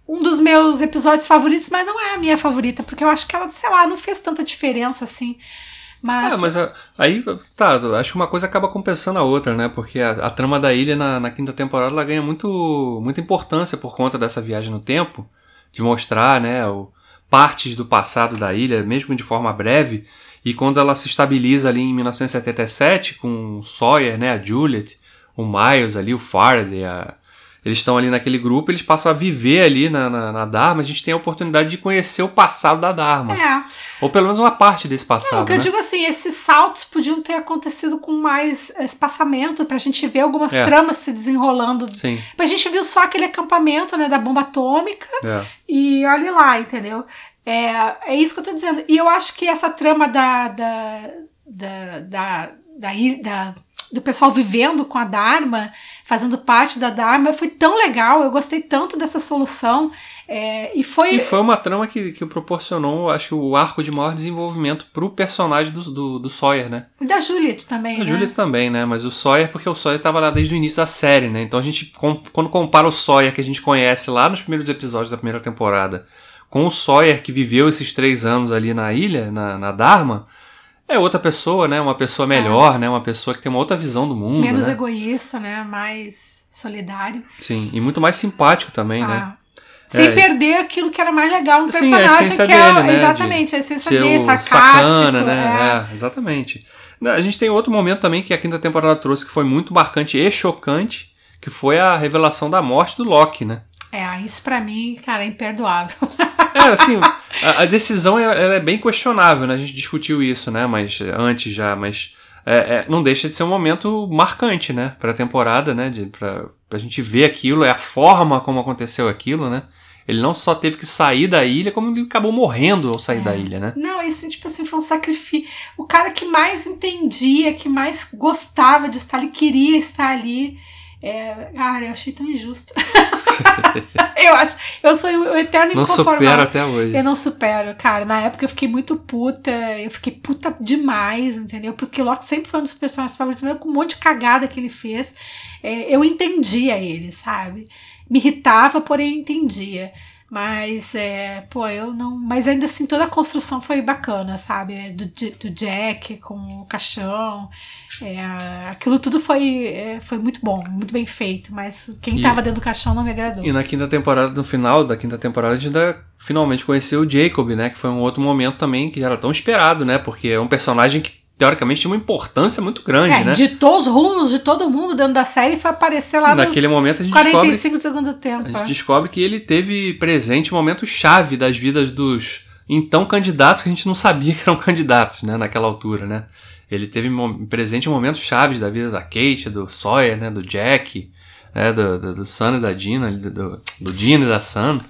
um dos meus episódios favoritos, mas não é a minha favorita, porque eu acho que ela, sei lá, não fez tanta diferença assim. Mas... É, mas aí, tá, acho que uma coisa acaba compensando a outra, né? Porque a, a trama da ilha na, na, quinta temporada ela ganha muito, muita importância por conta dessa viagem no tempo, de mostrar, né, o, partes do passado da ilha, mesmo de forma breve. E quando ela se estabiliza ali em 1977 com o Sawyer, né, a Juliet, o Miles ali, o Faraday, a, eles estão ali naquele grupo, eles passam a viver ali na, na, na, Dharma, a gente tem a oportunidade de conhecer o passado da Dharma. É. Ou pelo menos uma parte desse passado. Não, o que né? eu digo assim, esses saltos podiam ter acontecido com mais espaçamento, pra gente ver algumas é. tramas se desenrolando. Sim. A gente viu só aquele acampamento né, da bomba atômica é. e olhe lá, entendeu? É, é isso que eu tô dizendo. E eu acho que essa trama da. da, da, da, da, da do pessoal vivendo com a Dharma, fazendo parte da Dharma, foi tão legal, eu gostei tanto dessa solução. É, e foi. E foi uma trama que, que proporcionou, acho que, o arco de maior desenvolvimento pro personagem do, do, do Sawyer, né? E da Juliet também. Da né? Juliet também, né? Mas o Sawyer, porque o Sawyer tava lá desde o início da série, né? Então a gente, quando compara o Sawyer que a gente conhece lá nos primeiros episódios da primeira temporada com o Sawyer que viveu esses três anos ali na ilha, na, na Dharma é outra pessoa, né? Uma pessoa melhor, é. né? Uma pessoa que tem uma outra visão do mundo. Menos né? egoísta, né? Mais solidário. Sim, e muito mais simpático também, né? ah. né? Sem é. perder aquilo que era mais legal no Sim, personagem, a essência que é dele, né? exatamente, a essência dele, sarcástico. Sacana, né? É. é, exatamente. A gente tem outro momento também que a quinta temporada trouxe que foi muito marcante e chocante, que foi a revelação da morte do Loki, né? É, isso para mim, cara, é imperdoável. É, assim, a, a decisão é, é, bem questionável, né? A gente discutiu isso, né? Mas antes já, mas é, é, não deixa de ser um momento marcante, né? Pra temporada, né? De, pra, pra gente ver aquilo, é a forma como aconteceu aquilo, né? Ele não só teve que sair da ilha, como ele acabou morrendo ao sair É. da ilha, né? Não, isso, tipo assim, foi um sacrifício. O cara que mais entendia, que mais gostava de estar ali, queria estar ali. É, cara, eu achei tão injusto. eu acho. Eu sou o eterno não inconformado. supera até hoje. Eu não supero, cara. Na época eu fiquei muito puta. Eu fiquei puta demais, entendeu? Porque o Loki sempre foi um dos personagens favoritos, mesmo com um monte de cagada que ele fez. É, eu entendia ele, sabe? Me irritava, porém eu entendia. Mas, é, pô, eu não. Mas ainda assim, toda a construção foi bacana, sabe? Do, do Jack com o caixão. É, aquilo tudo foi, é, foi muito bom, muito bem feito. Mas quem E- tava dentro do caixão não me agradou. E na quinta temporada, no final da quinta temporada, a gente ainda finalmente conheceu o Jacob, né? Que foi um outro momento também que já era tão esperado, né? Porque é um personagem que, teoricamente, tinha uma importância muito grande, É, né? ditou os rumos de todo mundo dentro da série e foi aparecer lá Naquele momento a gente descobre 45 do segundo tempo. A gente descobre que ele teve presente em momentos chave das vidas dos então candidatos que a gente não sabia que eram candidatos, né, naquela altura, né? Ele teve presente em momentos chaves da vida da Kate, do Sawyer, né, do Jack, né, do, do, do Sun e da Dina, do, do, Dean e da Sun.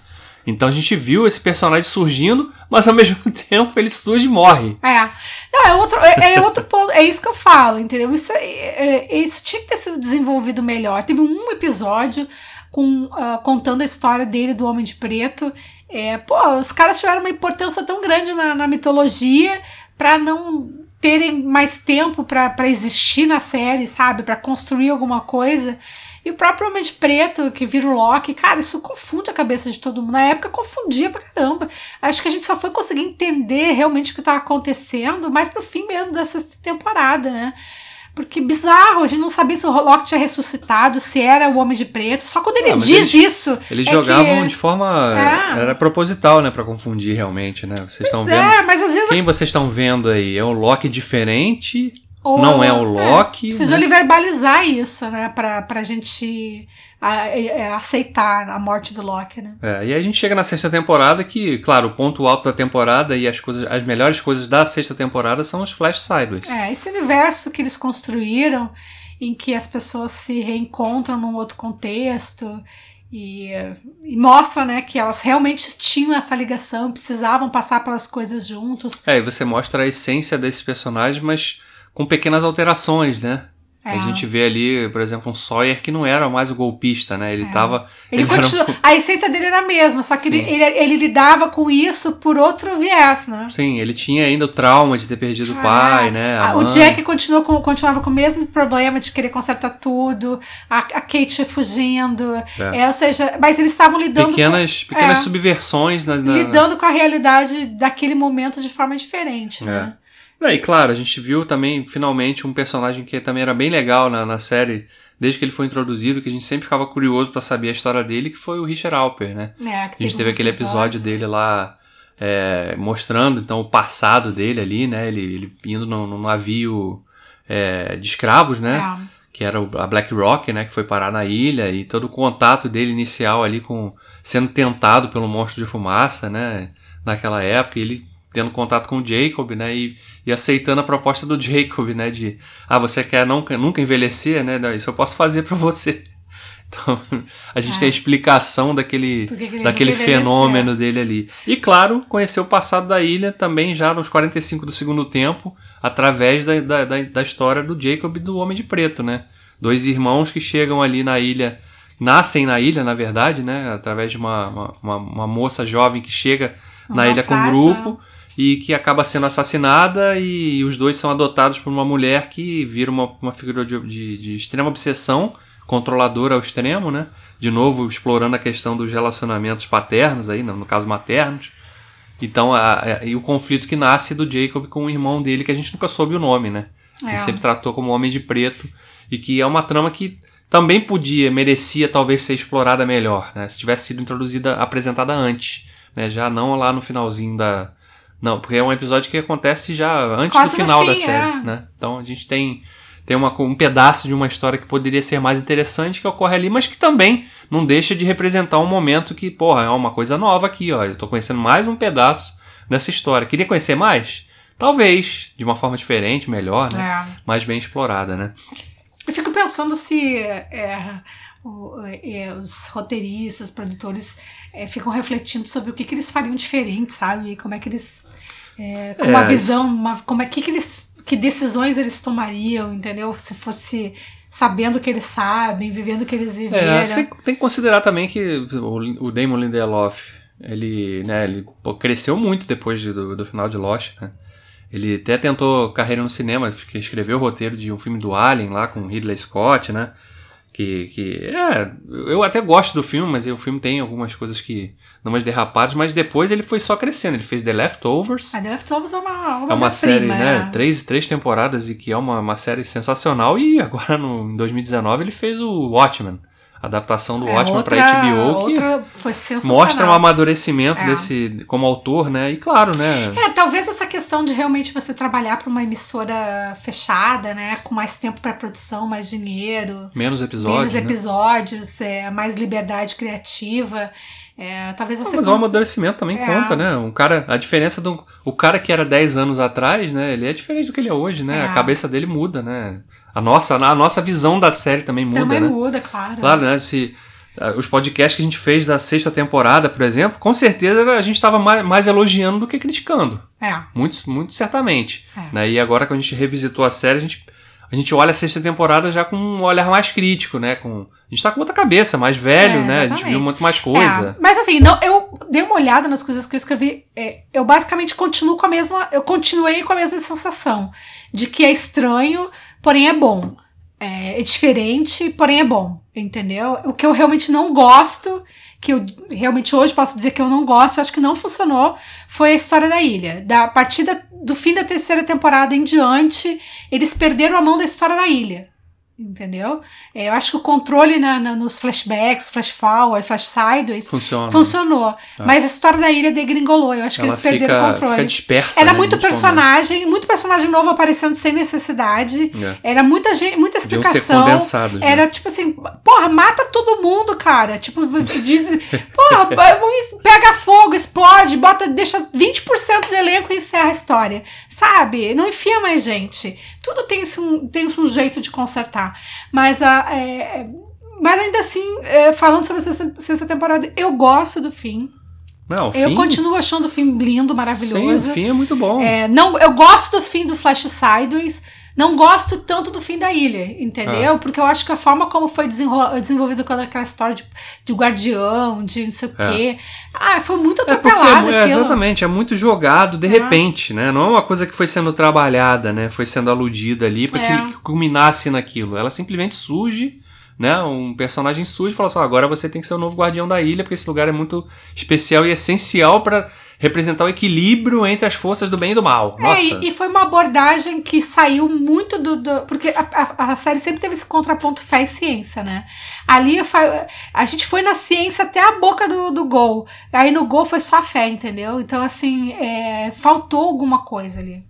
Então a gente viu esse personagem surgindo, mas ao mesmo tempo ele surge e morre. É. Não, é outro, é, é outro ponto. É isso que eu falo, entendeu? Isso, é- é- isso tinha que ter sido desenvolvido melhor. Teve um episódio com, ah, contando a história dele, do Homem de Preto. É, pô, os caras tiveram uma importância tão grande na, na mitologia pra não terem mais tempo pra existir na série, sabe? Pra construir alguma coisa. E o próprio Homem de Preto, que vira o Loki, cara, isso confunde a cabeça de todo mundo. Na época confundia pra caramba. Acho que a gente só foi conseguir entender realmente o que estava acontecendo mais pro fim mesmo sexta temporada, né? Porque bizarro, a gente não sabia se o Loki tinha ressuscitado, se era o Homem de Preto. Só quando ele Ah, diz eles- isso. Eles é jogavam que- de forma. É. Era proposital, né, Pra confundir realmente, né? Vocês estão vendo. é, vezes. Quem vocês estão vendo aí? É um Loki diferente? Ou- não é o Loki, precisou né? ele verbalizar isso, né? Pra, pra gente a- é, aceitar a morte do Loki, né? É, e aí a gente chega na sexta temporada que, claro, o ponto alto da temporada e as coisas, as melhores coisas da sexta temporada são os Flash Sideways. É, esse universo que eles construíram, em que as pessoas se reencontram num outro contexto e, e mostra, né, que elas realmente tinham essa ligação, precisavam passar pelas coisas juntos. É, e você mostra a essência desses personagens, mas com pequenas alterações, né? É. A gente vê ali, por exemplo, um Sawyer que não era mais o golpista, né? Ele tava. É. Ele era um- A essência dele era a mesma, só que ele, ele, ele lidava com isso por outro viés, né? Sim, ele tinha ainda o trauma de ter perdido o pai, né? a Ah, o. Jack continuou com, continuava com o mesmo problema de querer consertar tudo, a, a Kate fugindo, É. é, ou seja, mas eles estavam lidando Pequenas, com, pequenas é, subversões na, na- lidando com a realidade daquele momento de forma diferente, né? E claro, a gente viu também, finalmente, um personagem que também era bem legal na, na série, desde que ele foi introduzido, que a gente sempre ficava curioso pra saber a história dele, que foi o Richard Alper, né? É, A gente teve aquele episódio dele lá é, mostrando então o passado dele ali, né? Ele, ele indo num, num navio é, de escravos, né? É. Que era a Black Rock, né? Que foi parar na ilha e todo o contato dele inicial ali com sendo tentado pelo monstro de fumaça, né? Naquela época, ele tendo contato com o Jacob, né? E, e aceitando a proposta do Jacob, né? De ah, você quer nunca, nunca envelhecer, né? Isso eu posso fazer pra você. Então, a gente É. tem a explicação daquele, daquele fenômeno dele ali. E claro, conhecer o passado da ilha também já nos 45 do segundo tempo, através da, da, da, história do Jacob e do Homem de Preto, né? Dois irmãos que chegam ali na ilha, nascem na ilha, na verdade, né? Através de uma, uma, uma, uma moça jovem que chega Um na ilha com um grupo e que acaba sendo assassinada e os dois são adotados por uma mulher que vira uma, uma figura de, de, de extrema obsessão, controladora ao extremo, né? De novo, explorando a questão dos relacionamentos paternos aí, no caso maternos. Então, a, a- e o conflito que nasce do Jacob com o irmão dele, que a gente nunca soube o nome, né? É. Que sempre tratou como Homem de Preto. E que é uma trama que também podia, merecia talvez ser explorada melhor, né? Se tivesse sido introduzida, apresentada antes, né? Já não lá no finalzinho da... Não, porque é um episódio que acontece já antes Quase do final da fim, série, é. né? Então a gente tem, tem uma, um pedaço de uma história que poderia ser mais interessante que ocorre ali, mas que também não deixa de representar um momento que, porra, é uma coisa nova aqui, ó. Eu tô conhecendo mais um pedaço dessa história. Queria conhecer mais? Talvez, de uma forma diferente, melhor, né? É. Mais bem explorada, né? Eu fico pensando se é, o, é, os roteiristas, produtores é, ficam refletindo sobre o que, que eles fariam diferente, sabe? Como é que eles. É, com uma visão, uma, como é que, que eles. Que decisões eles tomariam, entendeu? Se fosse sabendo o que eles sabem, vivendo o que eles viveram. É, você tem que considerar também que o, o Damon Lindelof, ele, né, ele pô, cresceu muito depois de, do, do final de Lost, né? Ele até tentou carreira no cinema, escreveu o roteiro de um filme do Alien lá com Ridley Scott, né? Que, que é, eu até gosto do filme, mas o filme tem algumas coisas que dão umas derrapadas, mas depois ele foi só crescendo. Ele fez The Leftovers. A The Leftovers é uma, uma, é uma série, prima, né? É. Três, três temporadas e que é uma, uma série sensacional. E agora, no, em 2019, ele fez o Watchmen adaptação do é, Watchmen para HBO que mostra um amadurecimento é. desse como autor, né? E claro, né? É, talvez essa questão de realmente você trabalhar para uma emissora fechada, né, com mais tempo para produção, mais dinheiro, menos episódios, menos episódios, né? é, mais liberdade criativa. É, talvez você mas o amadurecimento também é. conta, né? Um cara, a diferença do o cara que era 10 anos atrás, né? Ele é diferente do que ele é hoje, né? A é. cabeça dele muda, né? A nossa, a nossa visão da série também muda, também né? muda, claro. Claro, né? Se, uh, os podcasts que a gente fez da sexta temporada, por exemplo, com certeza a gente estava mais, mais, elogiando do que criticando. É. Muito, muito certamente. É. Né? E agora que a gente revisitou a série, a gente, a gente olha a sexta temporada já com um olhar mais crítico, né? Com, a gente tá com outra cabeça, mais velho, é, né? A gente viu muito mais coisa. É, mas assim, não, eu dei uma olhada nas coisas que eu escrevi. É, eu basicamente continuo com a mesma. Eu continuei com a mesma sensação. De que é estranho porém é bom. É, é diferente, porém é bom, entendeu? O que eu realmente não gosto, que eu realmente hoje posso dizer que eu não gosto, acho que não funcionou, foi a história da ilha. Da partida do fim da terceira temporada em diante, eles perderam a mão da história da ilha entendeu? É, eu acho que o controle na, na, nos flashbacks, flash forwards, flash sideways Funciona. funcionou. É. Mas a história da ilha degringolou. Eu acho Ela que eles perderam fica, o controle. Fica dispersa, Era né, muito personagem, muito personagem novo aparecendo sem necessidade. É. Era muita gente, muita explicação. Era tipo assim, porra, mata todo mundo, cara. Tipo, diz, porra, pega fogo, explode, bota, deixa 20% do elenco e encerra a história. Sabe? Não enfia mais gente. Tudo tem, um, tem um jeito de consertar. Mas, a, é, mas ainda assim, é, falando sobre a sexta, sexta, temporada, eu gosto do fim. Não, eu fim... continuo achando o fim lindo, maravilhoso. Sim, o fim é muito bom. É, não, eu gosto do fim do Flash Sideways. Não gosto tanto do fim da ilha, entendeu? Ah. Porque eu acho que a forma como foi desenvolvido com aquela história de, de guardião, de não sei o é. quê. Ah, foi muito é atropelado. É, é exatamente, é muito jogado de ah. repente, né? Não é uma coisa que foi sendo trabalhada, né? Foi sendo aludida ali para é. que culminasse naquilo. Ela simplesmente surge né, um personagem surge e fala assim: agora você tem que ser o novo guardião da ilha, porque esse lugar é muito especial e essencial para representar o equilíbrio entre as forças do bem e do mal. É, Nossa. É, e, e foi uma abordagem que saiu muito do. do porque a, a, a, série sempre teve esse contraponto fé e ciência, né? Ali a gente foi na ciência até a boca do, do gol. Aí no gol foi só a fé, entendeu? Então, assim, é, faltou alguma coisa ali.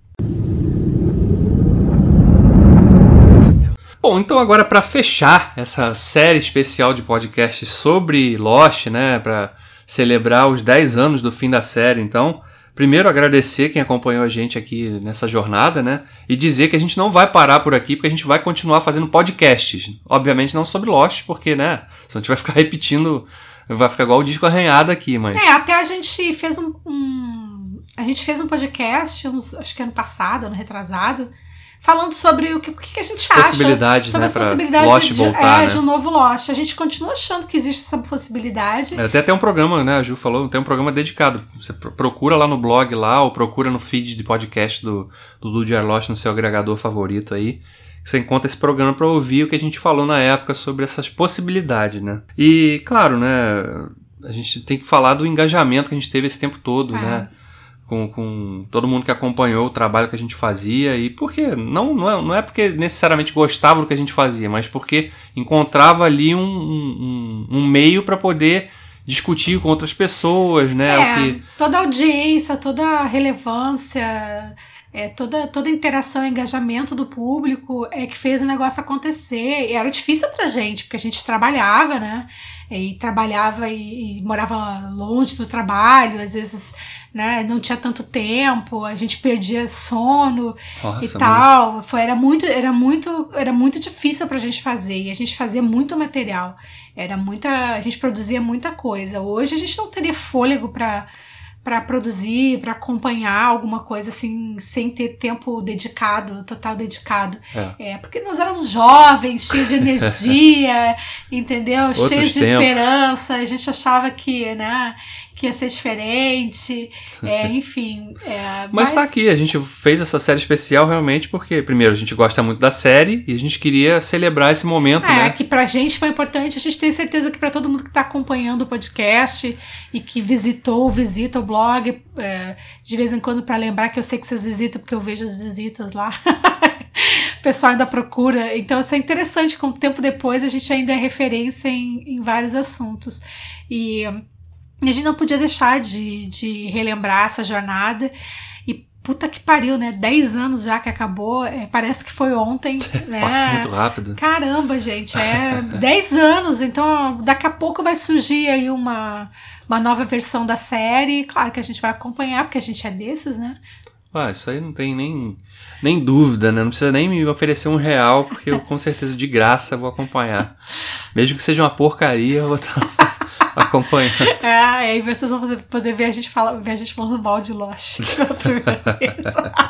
Bom, então agora para fechar essa série especial de podcast sobre Lost, né, para celebrar os 10 anos do fim da série. Então, primeiro agradecer quem acompanhou a gente aqui nessa jornada, né? E dizer que a gente não vai parar por aqui, porque a gente vai continuar fazendo podcasts. Obviamente não sobre Lost, porque, né? Senão a gente vai ficar repetindo, vai ficar igual o disco arranhado aqui, mas. É, até a gente fez um. um a gente fez um podcast, acho que ano passado, ano retrasado falando sobre o que, o que a gente acha possibilidades, sobre né, as possibilidades Lost de, voltar, é, né? de um novo Lost. A gente continua achando que existe essa possibilidade. É, até tem um programa, né? A Ju falou, tem um programa dedicado. Você procura lá no blog lá, ou procura no feed de podcast do, do Dudiar Lost no seu agregador favorito aí. Você encontra esse programa para ouvir o que a gente falou na época sobre essas possibilidades, né? E, claro, né? A gente tem que falar do engajamento que a gente teve esse tempo todo, é. né? Com, com todo mundo que acompanhou o trabalho que a gente fazia e porque não não é, não é porque necessariamente gostava do que a gente fazia, mas porque encontrava ali um, um, um meio para poder discutir com outras pessoas, né? É, que... toda a audiência, toda a relevância é, toda, toda a interação, engajamento do público é que fez o negócio acontecer. E era difícil pra gente, porque a gente trabalhava, né? E trabalhava e, e morava longe do trabalho, às vezes né, não tinha tanto tempo, a gente perdia sono Nossa, e tal. Foi, era muito, era muito, era muito difícil pra gente fazer. E a gente fazia muito material. Era muita, a gente produzia muita coisa. Hoje a gente não teria fôlego para para produzir, para acompanhar alguma coisa assim, sem ter tempo dedicado, total dedicado. É, é porque nós éramos jovens, cheios de energia, entendeu? Outros cheios de tempos. esperança. A gente achava que, né, que ia ser diferente, é, enfim. É, mas, mas tá aqui, a gente fez essa série especial realmente porque, primeiro, a gente gosta muito da série e a gente queria celebrar esse momento, é, né? que pra gente foi importante, a gente tem certeza que para todo mundo que tá acompanhando o podcast e que visitou, visita o blog, é, de vez em quando para lembrar que eu sei que vocês visitam, porque eu vejo as visitas lá. o pessoal ainda procura. Então, isso é interessante, com o tempo depois a gente ainda é referência em, em vários assuntos. E e a gente não podia deixar de, de relembrar essa jornada. E puta que pariu, né? 10 anos já que acabou, é, parece que foi ontem. né? Passa muito rápido. Caramba, gente, é 10 anos, então daqui a pouco vai surgir aí uma, uma nova versão da série. Claro que a gente vai acompanhar, porque a gente é desses, né? Ah, isso aí não tem nem, nem dúvida, né? Não precisa nem me oferecer um real, porque eu com certeza de graça vou acompanhar. Mesmo que seja uma porcaria, eu vou estar acompanhando. É, aí vocês vão poder, poder ver, a gente fala, ver a gente falando mal de Lost pela primeira vez.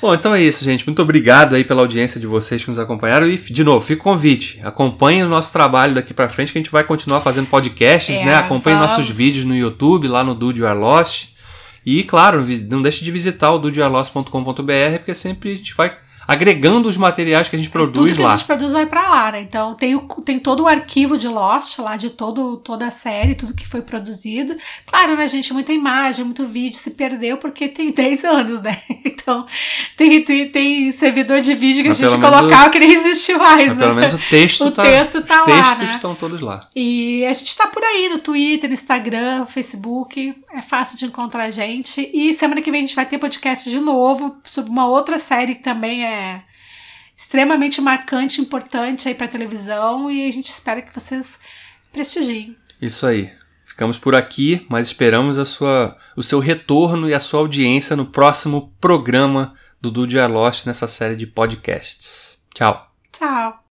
Bom, então é isso, gente. Muito obrigado aí pela audiência de vocês que nos acompanharam. E, de novo, fica o convite. Acompanhe o nosso trabalho daqui para frente, que a gente vai continuar fazendo podcasts, é, né? Acompanhe vamos. nossos vídeos no YouTube, lá no Dude You Are Lost. E, claro, não deixe de visitar o dudeyourlost.com.br, porque sempre a gente vai agregando os materiais que a gente produz Tudo que lá. a gente produz vai para lá, né? Então tem, o, tem todo o arquivo de Lost lá, de todo, toda a série, tudo que foi produzido. Claro, né, gente? Muita imagem, muito vídeo se perdeu porque tem 10 anos, né? Então tem, tem, tem servidor de vídeo que mas a gente colocava o, que nem existe mais, né? Pelo menos o texto o tá, texto tá os lá. Os textos né? estão todos lá. E a gente tá por aí no Twitter, no Instagram, Facebook. É fácil de encontrar a gente. E semana que vem a gente vai ter podcast de novo sobre uma outra série que também é extremamente marcante, importante aí para televisão e a gente espera que vocês prestigiem. Isso aí. Ficamos por aqui, mas esperamos a sua, o seu retorno e a sua audiência no próximo programa do Dia Lost nessa série de podcasts. Tchau. Tchau.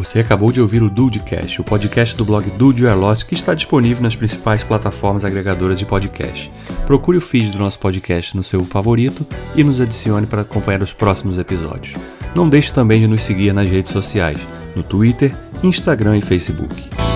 Você acabou de ouvir o Dudecast, o podcast do blog Dude Lost, que está disponível nas principais plataformas agregadoras de podcast. Procure o feed do nosso podcast no seu favorito e nos adicione para acompanhar os próximos episódios. Não deixe também de nos seguir nas redes sociais, no Twitter, Instagram e Facebook.